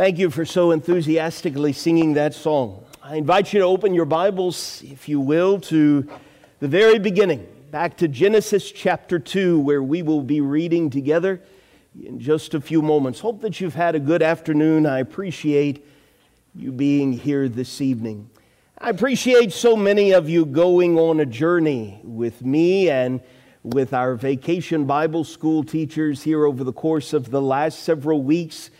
Thank you for so enthusiastically singing that song. I invite you to open your Bibles, if you will, to the very beginning, back to Genesis chapter 2, where we will be reading together in just a few moments. Hope that you've had a good afternoon. I appreciate you being here this evening. I appreciate so many of you going on a journey with me and with our vacation Bible school teachers here over the course of the last several weeks.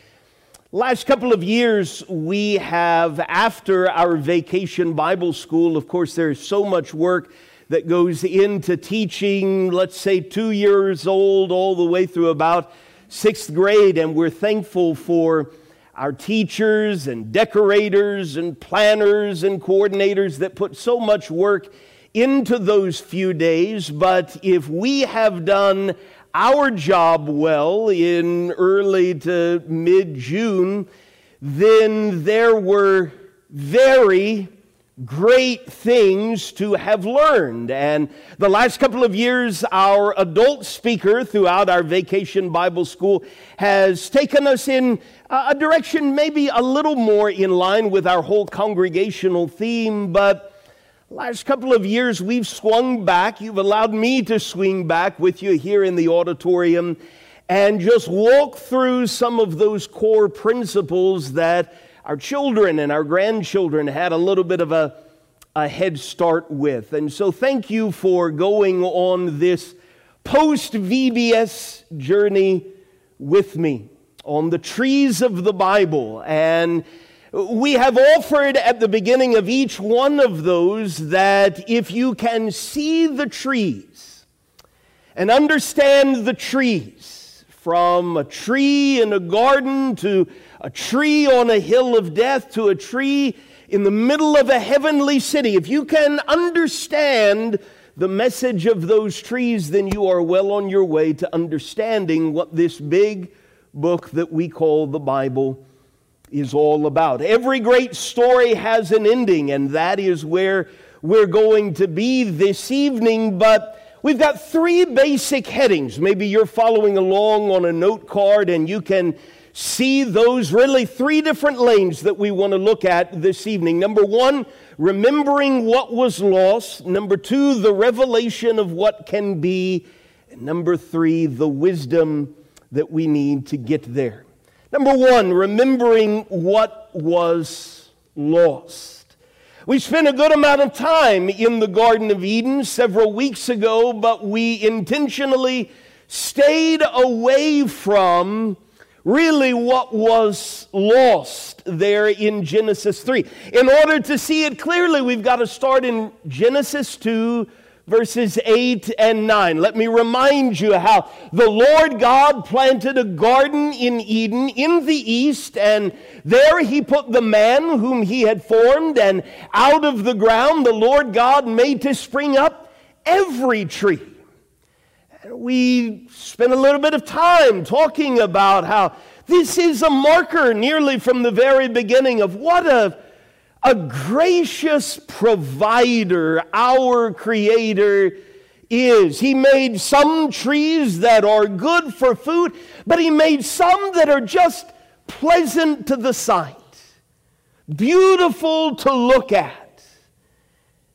Last couple of years, we have, after our vacation Bible school, of course, there's so much work that goes into teaching, let's say two years old, all the way through about sixth grade. And we're thankful for our teachers and decorators and planners and coordinators that put so much work into those few days. But if we have done our job well in early to mid June, then there were very great things to have learned. And the last couple of years, our adult speaker throughout our vacation Bible school has taken us in a direction maybe a little more in line with our whole congregational theme, but Last couple of years, we've swung back. You've allowed me to swing back with you here in the auditorium and just walk through some of those core principles that our children and our grandchildren had a little bit of a, a head start with. And so, thank you for going on this post VBS journey with me on the trees of the Bible. And we have offered at the beginning of each one of those that if you can see the trees and understand the trees, from a tree in a garden to a tree on a hill of death to a tree in the middle of a heavenly city, if you can understand the message of those trees, then you are well on your way to understanding what this big book that we call the Bible is all about. Every great story has an ending, and that is where we're going to be this evening. But we've got three basic headings. Maybe you're following along on a note card and you can see those really three different lanes that we want to look at this evening. Number one, remembering what was lost. Number two, the revelation of what can be. And number three, the wisdom that we need to get there. Number one, remembering what was lost. We spent a good amount of time in the Garden of Eden several weeks ago, but we intentionally stayed away from really what was lost there in Genesis 3. In order to see it clearly, we've got to start in Genesis 2, verses 8 and 9. Let me remind you how the Lord God planted a garden in Eden in the east, and there he put the man whom he had formed, and out of the ground the Lord God made to spring up every tree. We spent a little bit of time talking about how this is a marker nearly from the very beginning of what a a gracious provider, our Creator is. He made some trees that are good for food, but He made some that are just pleasant to the sight, beautiful to look at.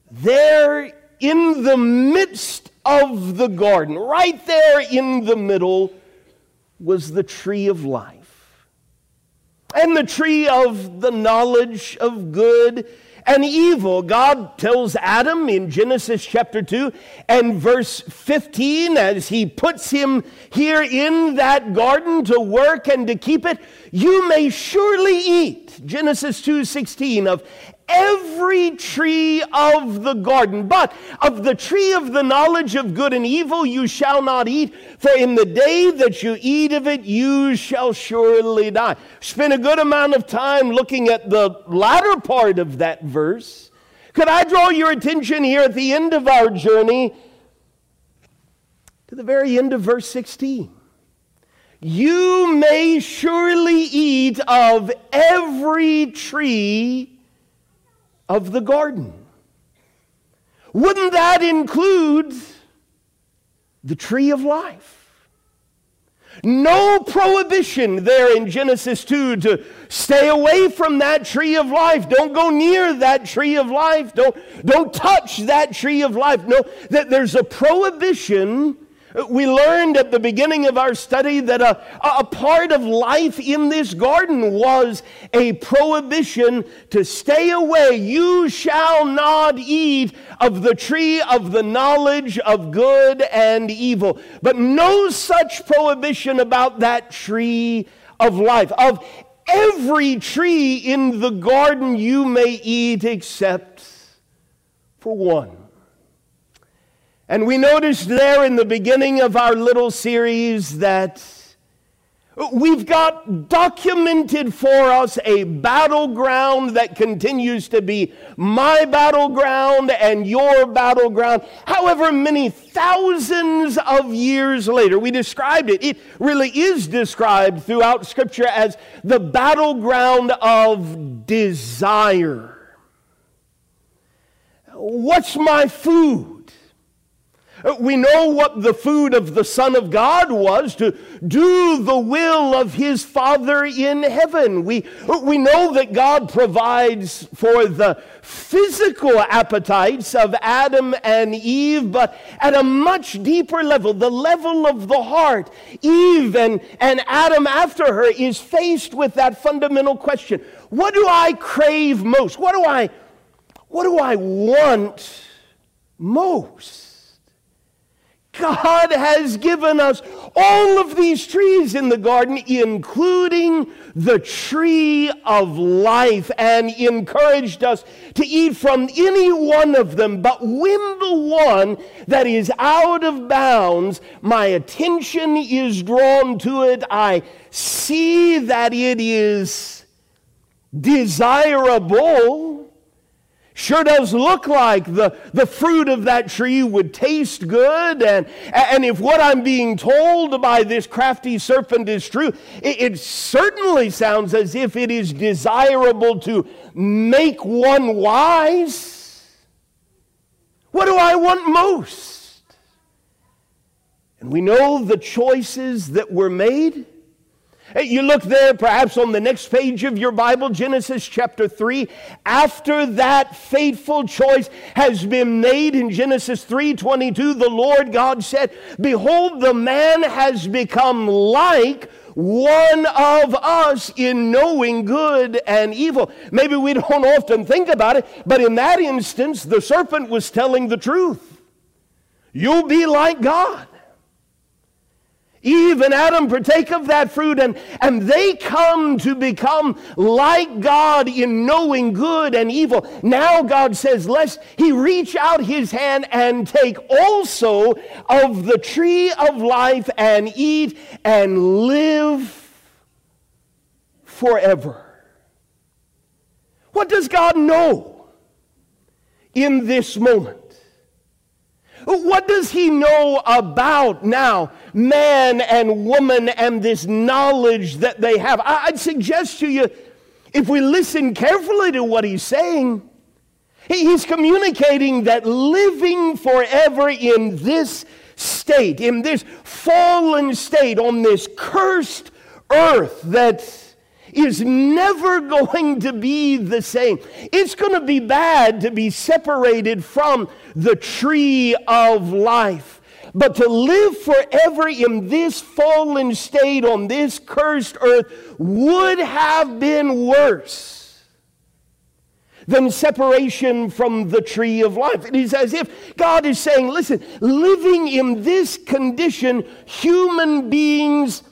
There in the midst of the garden, right there in the middle, was the tree of life and the tree of the knowledge of good and evil. God tells Adam in Genesis chapter 2 and verse 15, as he puts him here in that garden to work and to keep it, you may surely eat, Genesis 2 16, of every tree of the garden. But of the tree of the knowledge of good and evil you shall not eat, for in the day that you eat of it, you shall surely die. Spend a good amount of time looking at the latter part of that verse. Could I draw your attention here at the end of our journey to the very end of verse 16? You may surely eat of every tree of the garden. Wouldn't that include the tree of life? No prohibition there in Genesis 2 to stay away from that tree of life. Don't go near that tree of life. Don't, don't touch that tree of life. No, that there's a prohibition we learned at the beginning of our study that a, a part of life in this garden was a prohibition to stay away. You shall not eat of the tree of the knowledge of good and evil. But no such prohibition about that tree of life. Of every tree in the garden you may eat except for one. And we noticed there in the beginning of our little series that we've got documented for us a battleground that continues to be my battleground and your battleground. However, many thousands of years later, we described it. It really is described throughout Scripture as the battleground of desire. What's my food? We know what the food of the Son of God was to do the will of his Father in heaven. We, we know that God provides for the physical appetites of Adam and Eve, but at a much deeper level, the level of the heart. Eve and, and Adam after her is faced with that fundamental question What do I crave most? What do I, what do I want most? God has given us all of these trees in the garden, including the tree of life, and encouraged us to eat from any one of them. But when the one that is out of bounds, my attention is drawn to it, I see that it is desirable Sure does look like the, the fruit of that tree would taste good. And, and if what I'm being told by this crafty serpent is true, it, it certainly sounds as if it is desirable to make one wise. What do I want most? And we know the choices that were made. You look there, perhaps on the next page of your Bible, Genesis chapter 3. After that fateful choice has been made in Genesis 3:22, the Lord God said, Behold, the man has become like one of us in knowing good and evil. Maybe we don't often think about it, but in that instance, the serpent was telling the truth. You'll be like God. Eve and Adam partake of that fruit and, and they come to become like God in knowing good and evil. Now God says, lest he reach out his hand and take also of the tree of life and eat and live forever. What does God know in this moment? What does he know about now man and woman and this knowledge that they have? I'd suggest to you, if we listen carefully to what he's saying, he's communicating that living forever in this state, in this fallen state, on this cursed earth that is never going to be the same. It's going to be bad to be separated from the tree of life. But to live forever in this fallen state on this cursed earth would have been worse than separation from the tree of life. It is as if God is saying, listen, living in this condition, human beings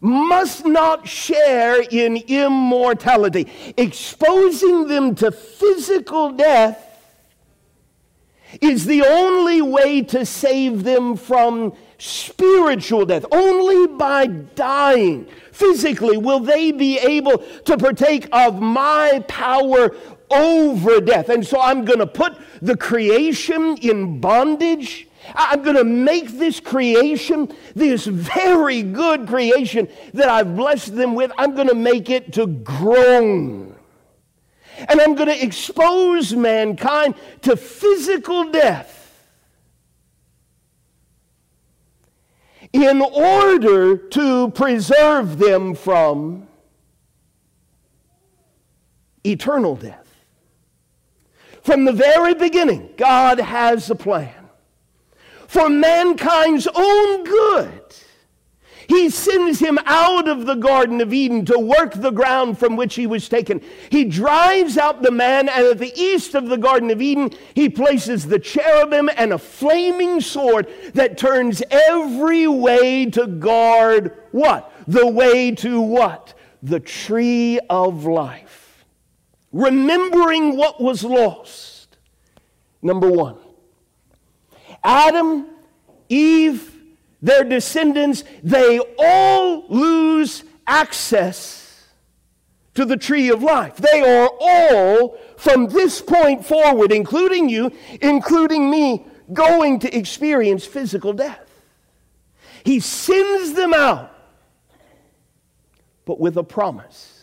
must not share in immortality. Exposing them to physical death is the only way to save them from spiritual death. Only by dying physically will they be able to partake of my power over death. And so I'm going to put the creation in bondage I'm going to make this creation, this very good creation that I've blessed them with, I'm going to make it to groan. And I'm going to expose mankind to physical death in order to preserve them from eternal death. From the very beginning, God has a plan for mankind's own good. He sends him out of the Garden of Eden to work the ground from which he was taken. He drives out the man, and at the east of the Garden of Eden, he places the cherubim and a flaming sword that turns every way to guard what? The way to what? The tree of life. Remembering what was lost. Number one. Adam, Eve, their descendants, they all lose access to the tree of life. They are all, from this point forward, including you, including me, going to experience physical death. He sends them out, but with a promise.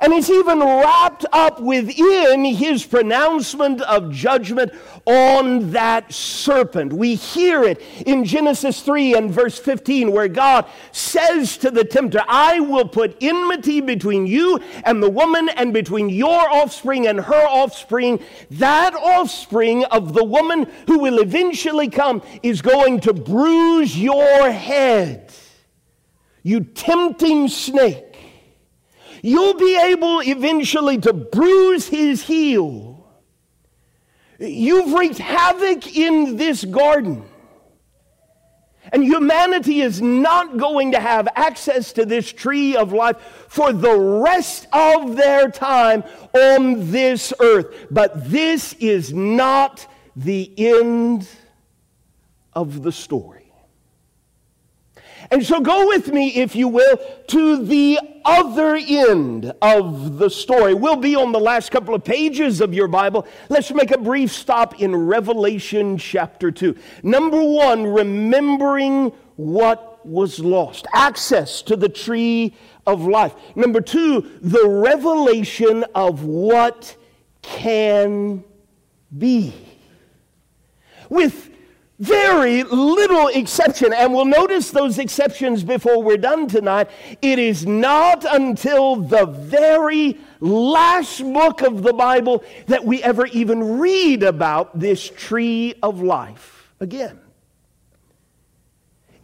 And it's even wrapped up within his pronouncement of judgment on that serpent. We hear it in Genesis 3 and verse 15, where God says to the tempter, I will put enmity between you and the woman, and between your offspring and her offspring. That offspring of the woman who will eventually come is going to bruise your head. You tempting snake. You'll be able eventually to bruise his heel. You've wreaked havoc in this garden. And humanity is not going to have access to this tree of life for the rest of their time on this earth. But this is not the end of the story. And so go with me, if you will, to the other end of the story. We'll be on the last couple of pages of your Bible. Let's make a brief stop in Revelation chapter 2. Number one, remembering what was lost access to the tree of life. Number two, the revelation of what can be. With very little exception, and we'll notice those exceptions before we're done tonight. It is not until the very last book of the Bible that we ever even read about this tree of life again.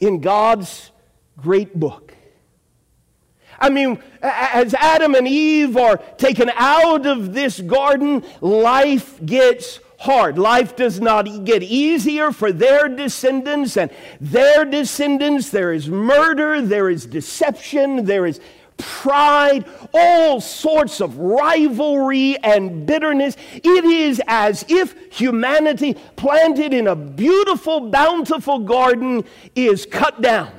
In God's great book. I mean, as Adam and Eve are taken out of this garden, life gets hard. Life does not get easier for their descendants and their descendants. There is murder, there is deception, there is pride, all sorts of rivalry and bitterness. It is as if humanity, planted in a beautiful, bountiful garden, is cut down.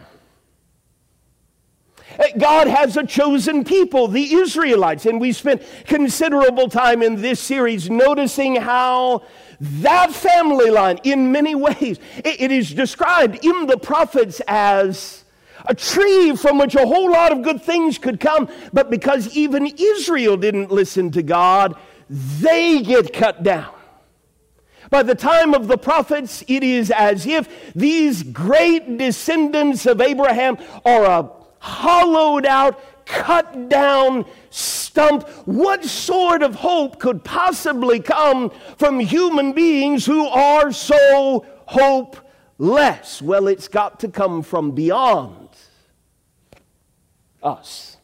God has a chosen people, the Israelites, and we spent considerable time in this series noticing how that family line, in many ways, it is described in the prophets as a tree from which a whole lot of good things could come, but because even Israel didn't listen to God, they get cut down. By the time of the prophets, it is as if these great descendants of Abraham are a hollowed out, cut down stump. What sort of hope could possibly come from human beings who are so hopeless? Well, it's got to come from beyond us.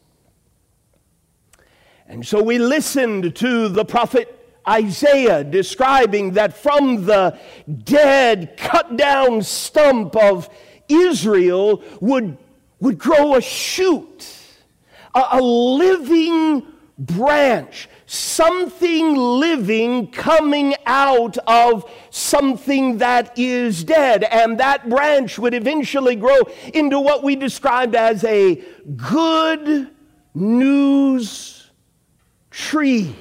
And so we listened to the prophet Isaiah describing that from the dead, cut down stump of Israel would, would grow a shoot a, a living branch, something living coming out of something that is dead. And that branch would eventually grow into what we described as a good news tree.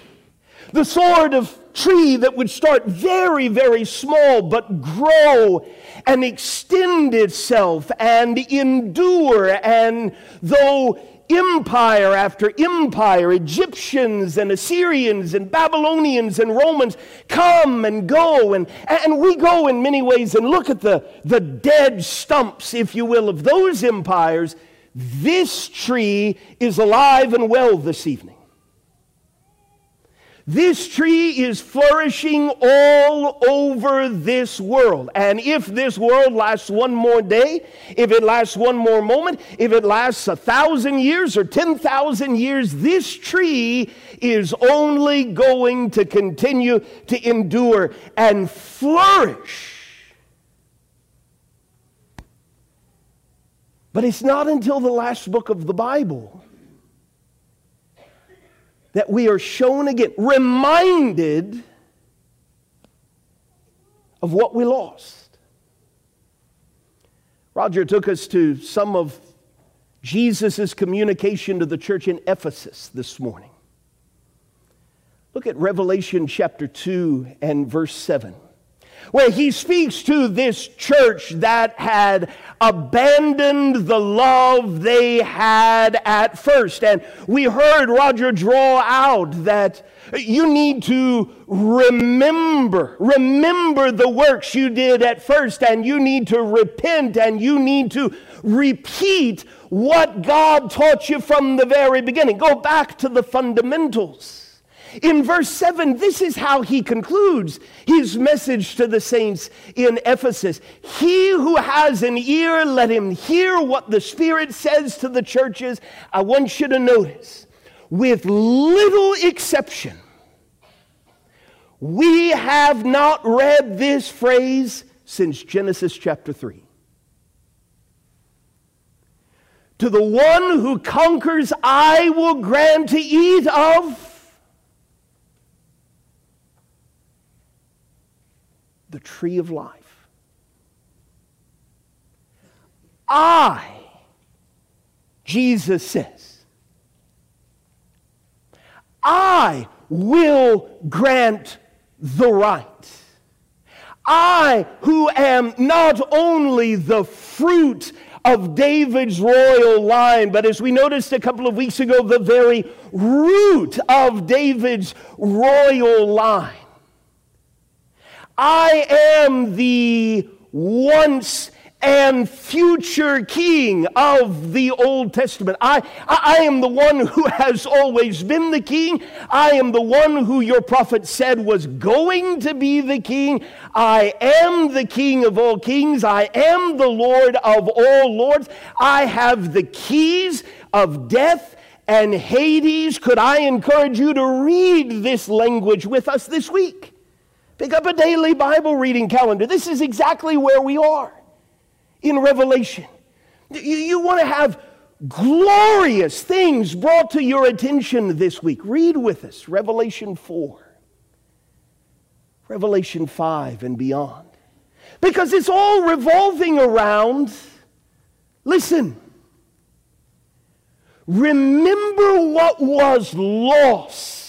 The sort of tree that would start very, very small but grow and extend itself and endure. And though empire after empire, Egyptians and Assyrians and Babylonians and Romans come and go. And, and we go in many ways and look at the, the dead stumps, if you will, of those empires. This tree is alive and well this evening. This tree is flourishing all over this world. And if this world lasts one more day, if it lasts one more moment, if it lasts a thousand years or 10,000 years, this tree is only going to continue to endure and flourish. But it's not until the last book of the Bible that we are shown again, reminded of what we lost. Roger took us to some of Jesus' communication to the church in Ephesus this morning. Look at Revelation chapter 2 and verse 7 where he speaks to this church that had abandoned the love they had at first. And we heard Roger draw out that you need to remember, remember the works you did at first, and you need to repent, and you need to repeat what God taught you from the very beginning. Go back to the fundamentals. In verse 7, this is how he concludes his message to the saints in Ephesus. He who has an ear, let him hear what the Spirit says to the churches. I want you to notice, with little exception, we have not read this phrase since Genesis chapter 3. To the one who conquers, I will grant to eat of the tree of life. I, Jesus says, I will grant the right. I, who am not only the fruit of David's royal line, but as we noticed a couple of weeks ago, the very root of David's royal line. I am the once and future king of the Old Testament. I, I, am the one who has always been the king. I am the one who your prophet said was going to be the king. I am the king of all kings. I am the Lord of all lords. I have the keys of death and Hades. Could I encourage you to read this language with us this week? Pick up a daily Bible reading calendar. This is exactly where we are in Revelation. You, you want to have glorious things brought to your attention this week. Read with us Revelation 4, Revelation 5, and beyond. Because it's all revolving around, listen, remember what was lost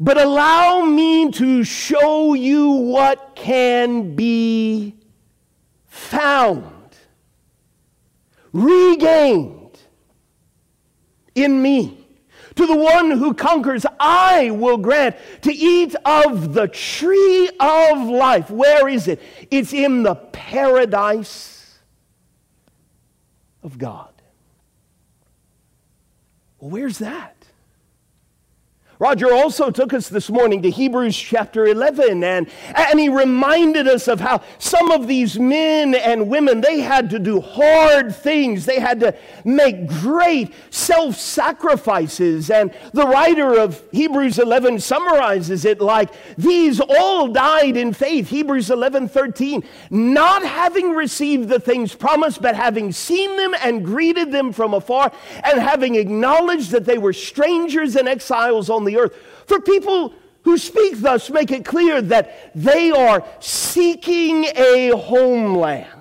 but allow me to show you what can be found, regained in me. To the one who conquers, I will grant to eat of the tree of life. Where is it? It's in the paradise of God. Well, where's that? Roger also took us this morning to Hebrews chapter 11, and, and he reminded us of how some of these men and women, they had to do hard things. They had to make great self sacrifices. And the writer of Hebrews 11 summarizes it like these all died in faith, Hebrews 11 13, not having received the things promised, but having seen them and greeted them from afar, and having acknowledged that they were strangers and exiles on the earth. For people who speak thus make it clear that they are seeking a homeland.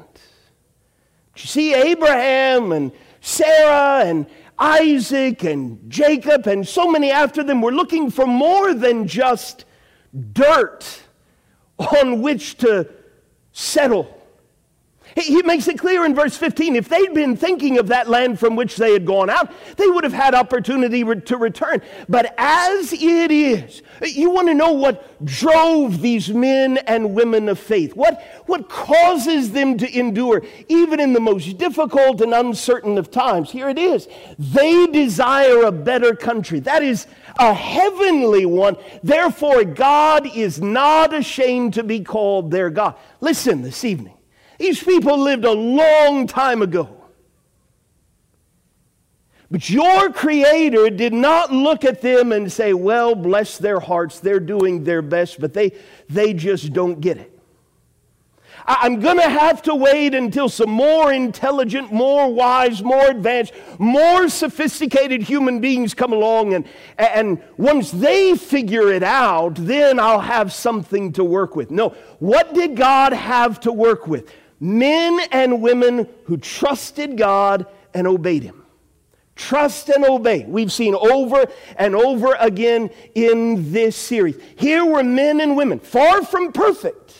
You see, Abraham and Sarah and Isaac and Jacob and so many after them were looking for more than just dirt on which to settle. He makes it clear in verse 15 if they'd been thinking of that land from which they had gone out, they would have had opportunity to return. But as it is, you want to know what drove these men and women of faith? What, what causes them to endure, even in the most difficult and uncertain of times? Here it is. They desire a better country. That is a heavenly one. Therefore, God is not ashamed to be called their God. Listen this evening. These people lived a long time ago. But your Creator did not look at them and say, Well, bless their hearts, they're doing their best, but they, they just don't get it. I'm going to have to wait until some more intelligent, more wise, more advanced, more sophisticated human beings come along. And, and once they figure it out, then I'll have something to work with. No, what did God have to work with? Men and women who trusted God and obeyed Him. Trust and obey. We've seen over and over again in this series. Here were men and women, far from perfect,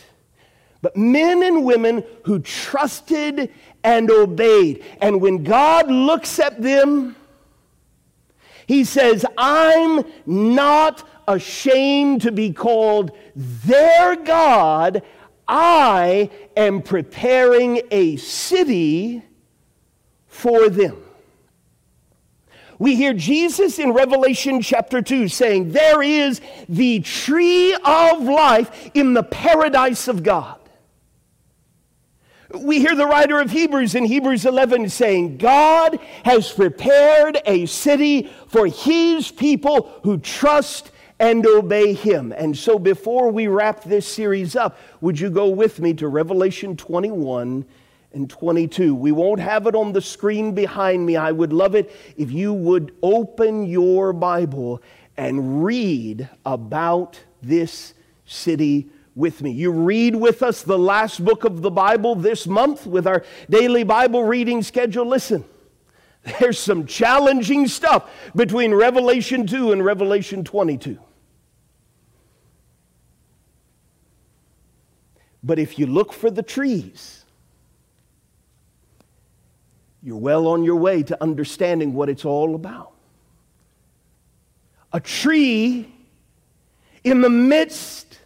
but men and women who trusted and obeyed. And when God looks at them, He says, I'm not ashamed to be called their God. I am preparing a city for them. We hear Jesus in Revelation chapter 2 saying, There is the tree of life in the paradise of God. We hear the writer of Hebrews in Hebrews 11 saying, God has prepared a city for his people who trust and obey him. And so before we wrap this series up, would you go with me to Revelation 21 and 22? We won't have it on the screen behind me. I would love it if you would open your Bible and read about this city with me. You read with us the last book of the Bible this month with our daily Bible reading schedule. Listen. There's some challenging stuff between Revelation 2 and Revelation 22. But if you look for the trees, you're well on your way to understanding what it's all about. A tree in the midst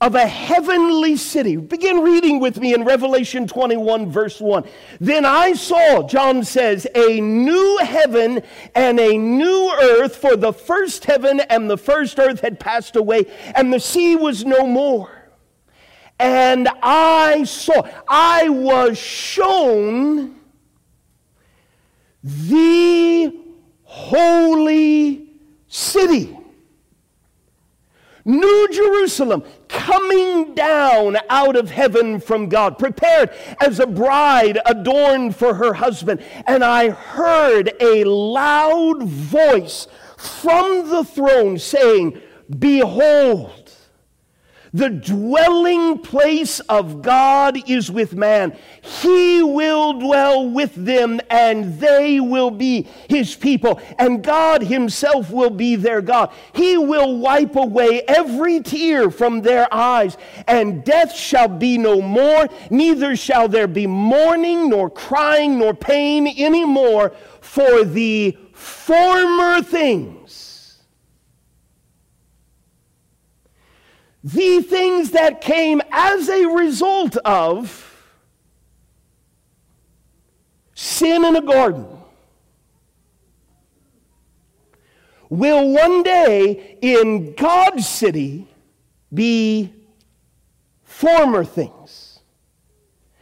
of a heavenly city. Begin reading with me in Revelation 21, verse 1. Then I saw, John says, a new heaven and a new earth, for the first heaven and the first earth had passed away, and the sea was no more. And I saw, I was shown the holy city. New Jerusalem coming down out of heaven from God, prepared as a bride adorned for her husband. And I heard a loud voice from the throne saying, Behold, the dwelling place of God is with man. He will dwell with them, and they will be his people, and God himself will be their God. He will wipe away every tear from their eyes, and death shall be no more, neither shall there be mourning, nor crying, nor pain any more, for the former things the things that came as a result of sin in a garden will one day in God's city be former things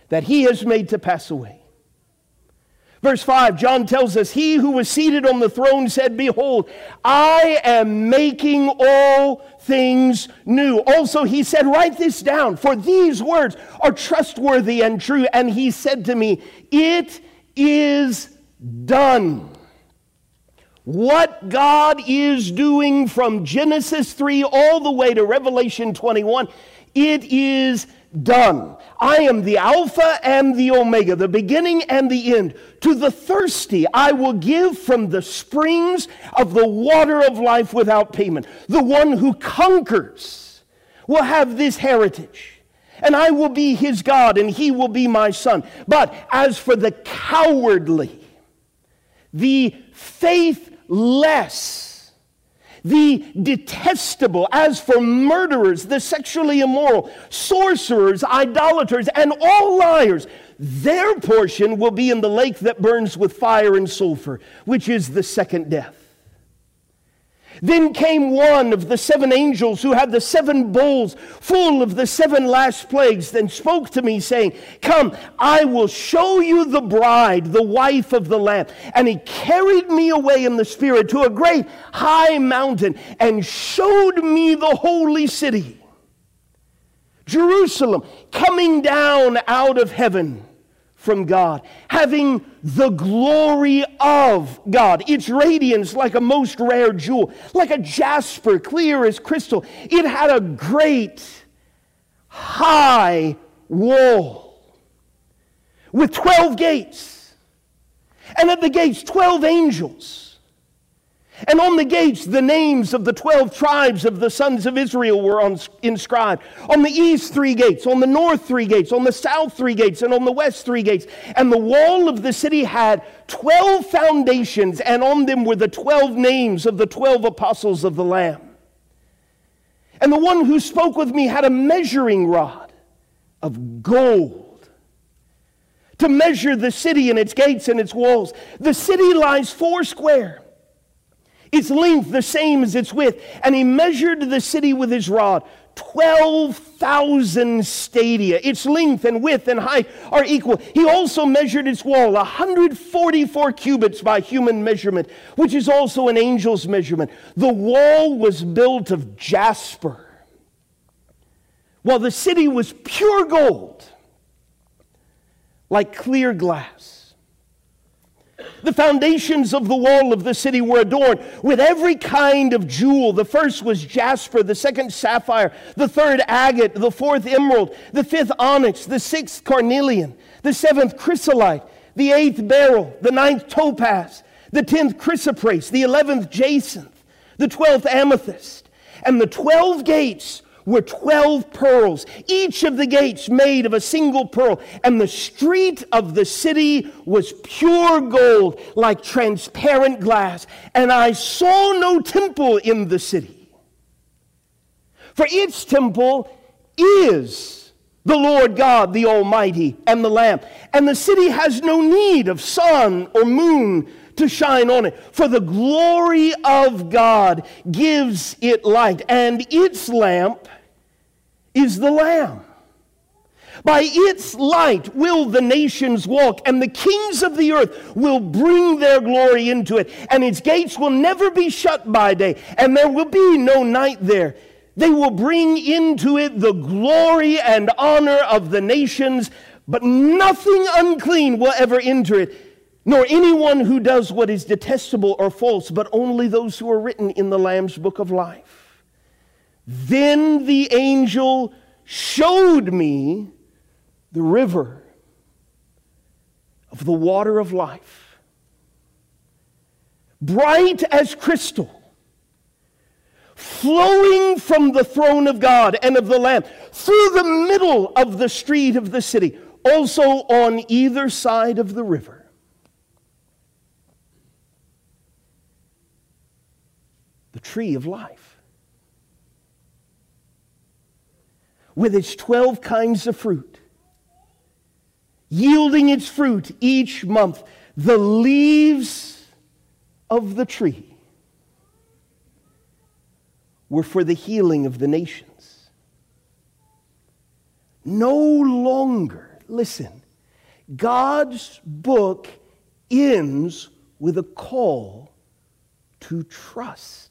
that he has made to pass away. Verse 5, John tells us, He who was seated on the throne said, Behold, I am making all things new. Also, he said, Write this down, for these words are trustworthy and true. And he said to me, It is done. What God is doing from Genesis 3 all the way to Revelation 21, it is done. I am the Alpha and the Omega, the beginning and the end. To the thirsty, I will give from the springs of the water of life without payment. The one who conquers will have this heritage. And I will be his God, and he will be my son. But as for the cowardly, the faithless, the detestable, as for murderers, the sexually immoral, sorcerers, idolaters, and all liars, their portion will be in the lake that burns with fire and sulfur, which is the second death. Then came one of the seven angels who had the seven bowls full of the seven last plagues, and spoke to me, saying, Come, I will show you the bride, the wife of the Lamb. And he carried me away in the Spirit to a great high mountain and showed me the holy city, Jerusalem, coming down out of heaven from God, having the glory of God. Its radiance like a most rare jewel, like a jasper, clear as crystal. It had a great high wall with 12 gates, and at the gates, 12 angels and on the gates, the names of the 12 tribes of the sons of Israel were on, inscribed. On the east, three gates. On the north, three gates. On the south, three gates. And on the west, three gates. And the wall of the city had 12 foundations, and on them were the 12 names of the 12 apostles of the Lamb. And the one who spoke with me had a measuring rod of gold to measure the city and its gates and its walls. The city lies four square its length the same as its width. And he measured the city with his rod. 12,000 stadia. Its length and width and height are equal. He also measured its wall, 144 cubits by human measurement, which is also an angel's measurement. The wall was built of jasper, while the city was pure gold, like clear glass. The foundations of the wall of the city were adorned with every kind of jewel. The first was jasper, the second sapphire, the third agate, the fourth emerald, the fifth onyx, the sixth carnelian, the seventh chrysolite, the eighth beryl, the ninth topaz, the tenth chrysoprase, the eleventh jacinth, the twelfth amethyst. And the twelve gates were 12 pearls, each of the gates made of a single pearl. And the street of the city was pure gold, like transparent glass. And I saw no temple in the city. For its temple is the Lord God, the Almighty, and the Lamb. And the city has no need of sun or moon to shine on it. For the glory of God gives it light, and its lamp is the Lamb. By its light will the nations walk, and the kings of the earth will bring their glory into it, and its gates will never be shut by day, and there will be no night there. They will bring into it the glory and honor of the nations, but nothing unclean will ever enter it, nor anyone who does what is detestable or false, but only those who are written in the Lamb's book of life. Then the angel showed me the river of the water of life, bright as crystal, flowing from the throne of God and of the Lamb through the middle of the street of the city, also on either side of the river. The tree of life. with its 12 kinds of fruit, yielding its fruit each month. The leaves of the tree were for the healing of the nations. No longer, listen, God's book ends with a call to trust.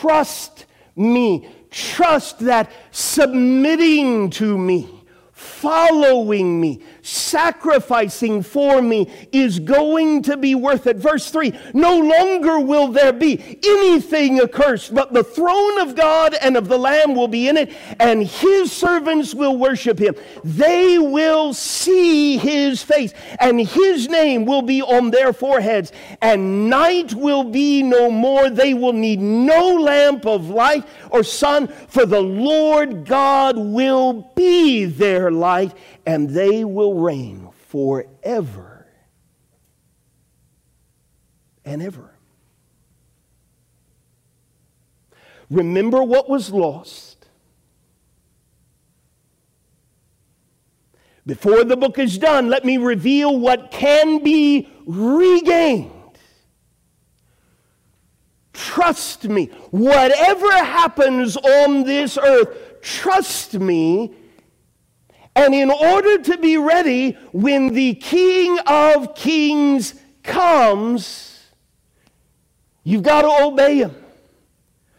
Trust me. Trust that submitting to me, following me, sacrificing for me is going to be worth it. Verse 3 No longer will there be anything accursed, but the throne of God and of the Lamb will be in it, and his servants will worship him. They will see his face, and his name will be on their foreheads, and night will be no more. They will need no lamp of light or sun, for the Lord God will be their light, and they will reign forever and ever. Remember what was lost. Before the book is done, let me reveal what can be regained. Trust me. Whatever happens on this earth, trust me. And in order to be ready when the King of Kings comes, you've got to obey him.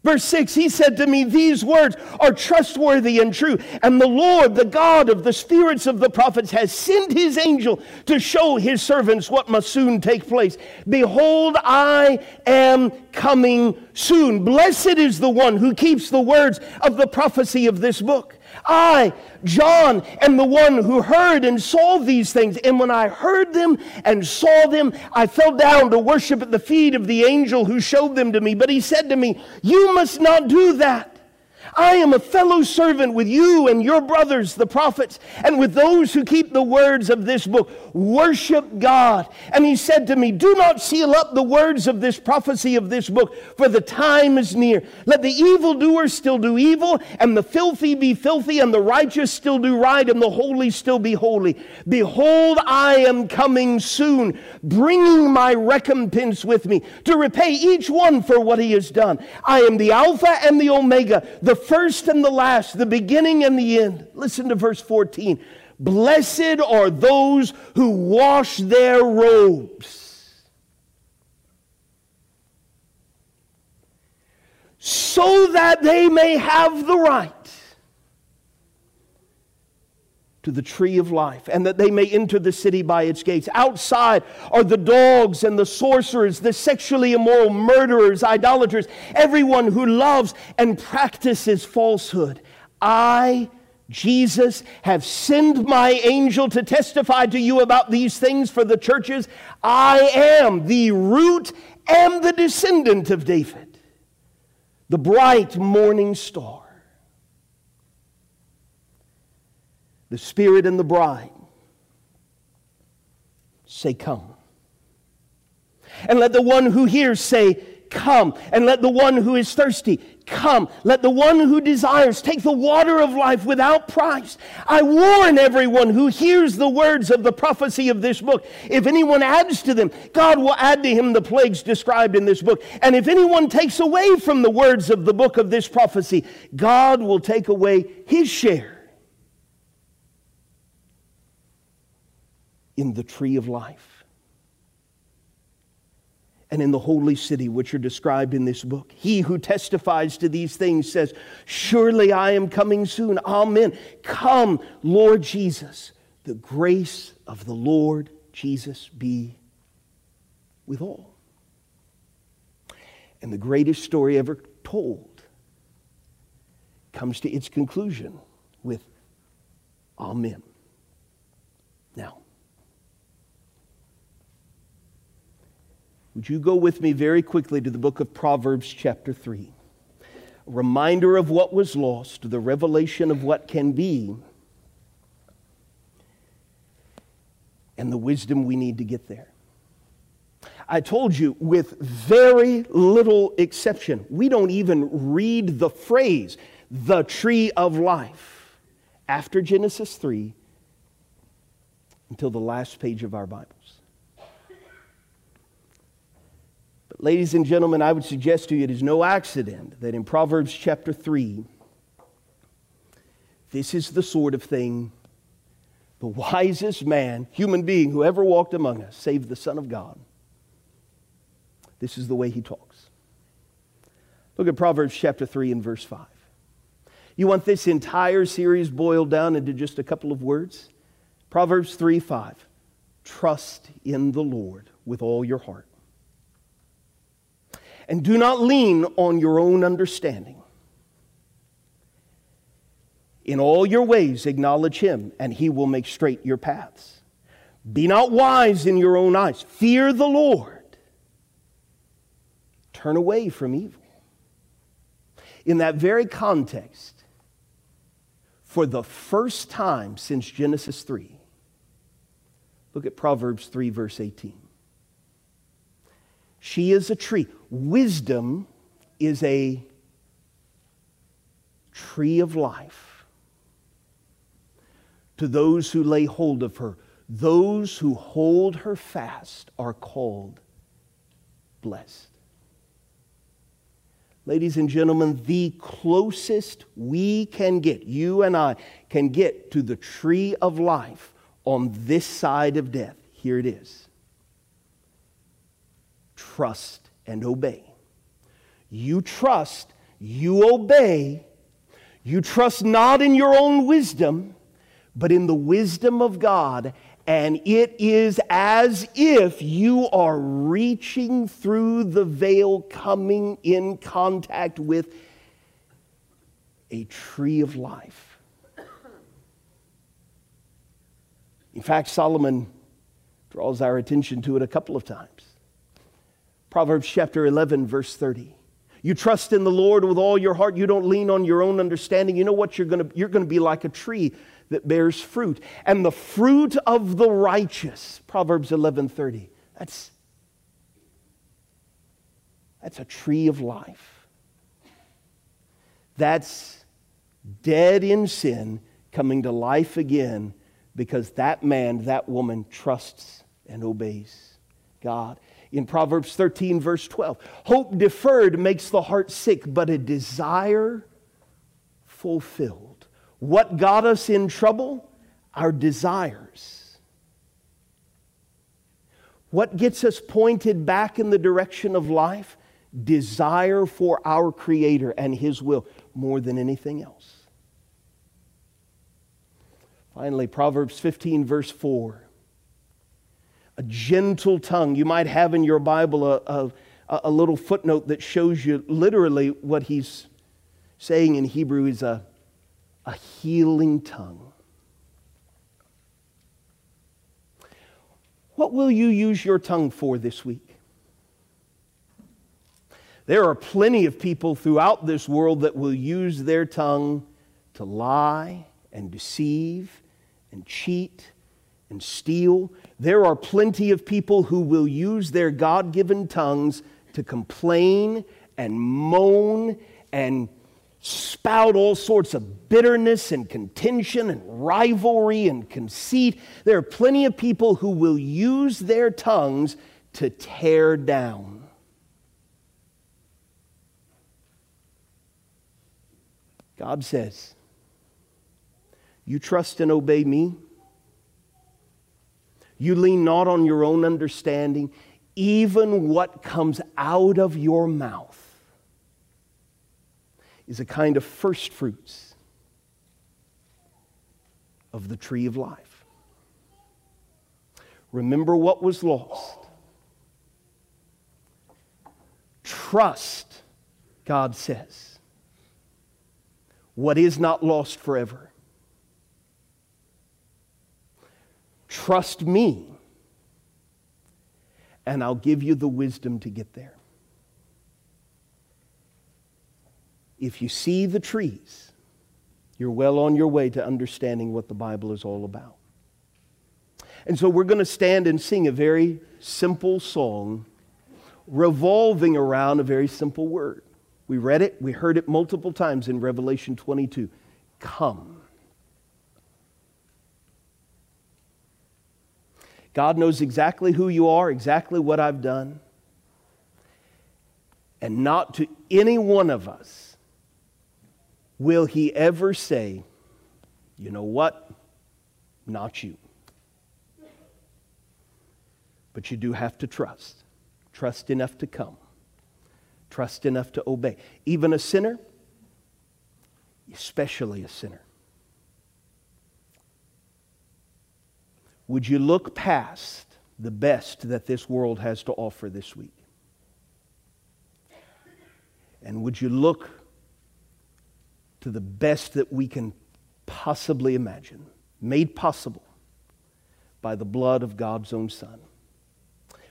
Verse 6, he said to me, These words are trustworthy and true. And the Lord, the God of the spirits of the prophets, has sent his angel to show his servants what must soon take place. Behold, I am coming soon. Blessed is the one who keeps the words of the prophecy of this book. I, John, am the one who heard and saw these things. And when I heard them and saw them, I fell down to worship at the feet of the angel who showed them to me. But he said to me, You must not do that. I am a fellow servant with you and your brothers, the prophets, and with those who keep the words of this book. Worship God. And he said to me, Do not seal up the words of this prophecy of this book, for the time is near. Let the evildoer still do evil, and the filthy be filthy, and the righteous still do right, and the holy still be holy. Behold, I am coming soon, bringing my recompense with me to repay each one for what he has done. I am the Alpha and the Omega, the first and the last, the beginning and the end. Listen to verse 14. Blessed are those who wash their robes. So that they may have the right to the tree of life, and that they may enter the city by its gates. Outside are the dogs and the sorcerers, the sexually immoral, murderers, idolaters, everyone who loves and practices falsehood. I, Jesus, have sent my angel to testify to you about these things for the churches. I am the root and the descendant of David, the bright morning star. The Spirit and the bride say, Come. And let the one who hears say, Come. And let the one who is thirsty come. Let the one who desires take the water of life without price. I warn everyone who hears the words of the prophecy of this book. If anyone adds to them, God will add to him the plagues described in this book. And if anyone takes away from the words of the book of this prophecy, God will take away his share in the tree of life and in the holy city, which are described in this book. He who testifies to these things says, Surely I am coming soon. Amen. Come, Lord Jesus. The grace of the Lord Jesus be with all. And the greatest story ever told comes to its conclusion with Amen. Now, Would you go with me very quickly to the book of Proverbs, chapter 3? A reminder of what was lost, the revelation of what can be, and the wisdom we need to get there. I told you, with very little exception, we don't even read the phrase, the tree of life, after Genesis 3 until the last page of our Bibles. Ladies and gentlemen, I would suggest to you it is no accident that in Proverbs chapter 3, this is the sort of thing the wisest man, human being who ever walked among us, save the Son of God. This is the way he talks. Look at Proverbs chapter 3 and verse 5. You want this entire series boiled down into just a couple of words? Proverbs 3 5. Trust in the Lord with all your heart. And do not lean on your own understanding. In all your ways, acknowledge him, and he will make straight your paths. Be not wise in your own eyes. Fear the Lord. Turn away from evil. In that very context, for the first time since Genesis 3, look at Proverbs 3, verse 18. She is a tree. Wisdom is a tree of life to those who lay hold of her. Those who hold her fast are called blessed. Ladies and gentlemen, the closest we can get, you and I can get to the tree of life on this side of death. Here it is trust and obey. You trust, you obey. You trust not in your own wisdom, but in the wisdom of God and it is as if you are reaching through the veil, coming in contact with a tree of life. In fact, Solomon draws our attention to it a couple of times. Proverbs chapter 11, verse 30. You trust in the Lord with all your heart. You don't lean on your own understanding. You know what? You're going you're to be like a tree that bears fruit. And the fruit of the righteous, Proverbs 11:30. That's that's a tree of life. That's dead in sin coming to life again because that man, that woman trusts and obeys God. In Proverbs 13, verse 12, hope deferred makes the heart sick, but a desire fulfilled what got us in trouble? Our desires. What gets us pointed back in the direction of life? Desire for our Creator and His will more than anything else. Finally, Proverbs 15, verse 4. A gentle tongue. You might have in your Bible a, a, a little footnote that shows you literally what he's saying in Hebrew is a a healing tongue. What will you use your tongue for this week? There are plenty of people throughout this world that will use their tongue to lie and deceive and cheat and steal. There are plenty of people who will use their God given tongues to complain and moan and spout all sorts of bitterness and contention and rivalry and conceit. There are plenty of people who will use their tongues to tear down. God says, You trust and obey me. You lean not on your own understanding. Even what comes out of your mouth is a kind of first fruits of the tree of life. Remember what was lost. Trust, God says, what is not lost forever. Trust me, and I'll give you the wisdom to get there. if you see the trees, you're well on your way to understanding what the Bible is all about. And so we're going to stand and sing a very simple song revolving around a very simple word. We read it, we heard it multiple times in Revelation 22. Come. God knows exactly who you are, exactly what I've done. And not to any one of us will he ever say, you know what? Not you. But you do have to trust. Trust enough to come. Trust enough to obey. Even a sinner, especially a sinner. Would you look past the best that this world has to offer this week? And would you look to the best that we can possibly imagine, made possible by the blood of God's own Son?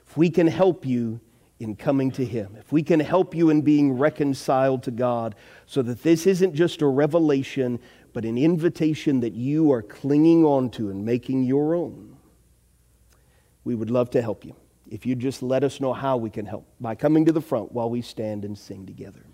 If we can help you in coming to Him, if we can help you in being reconciled to God, so that this isn't just a revelation, but an invitation that you are clinging on to and making your own, we would love to help you. If you just let us know how we can help by coming to the front while we stand and sing together.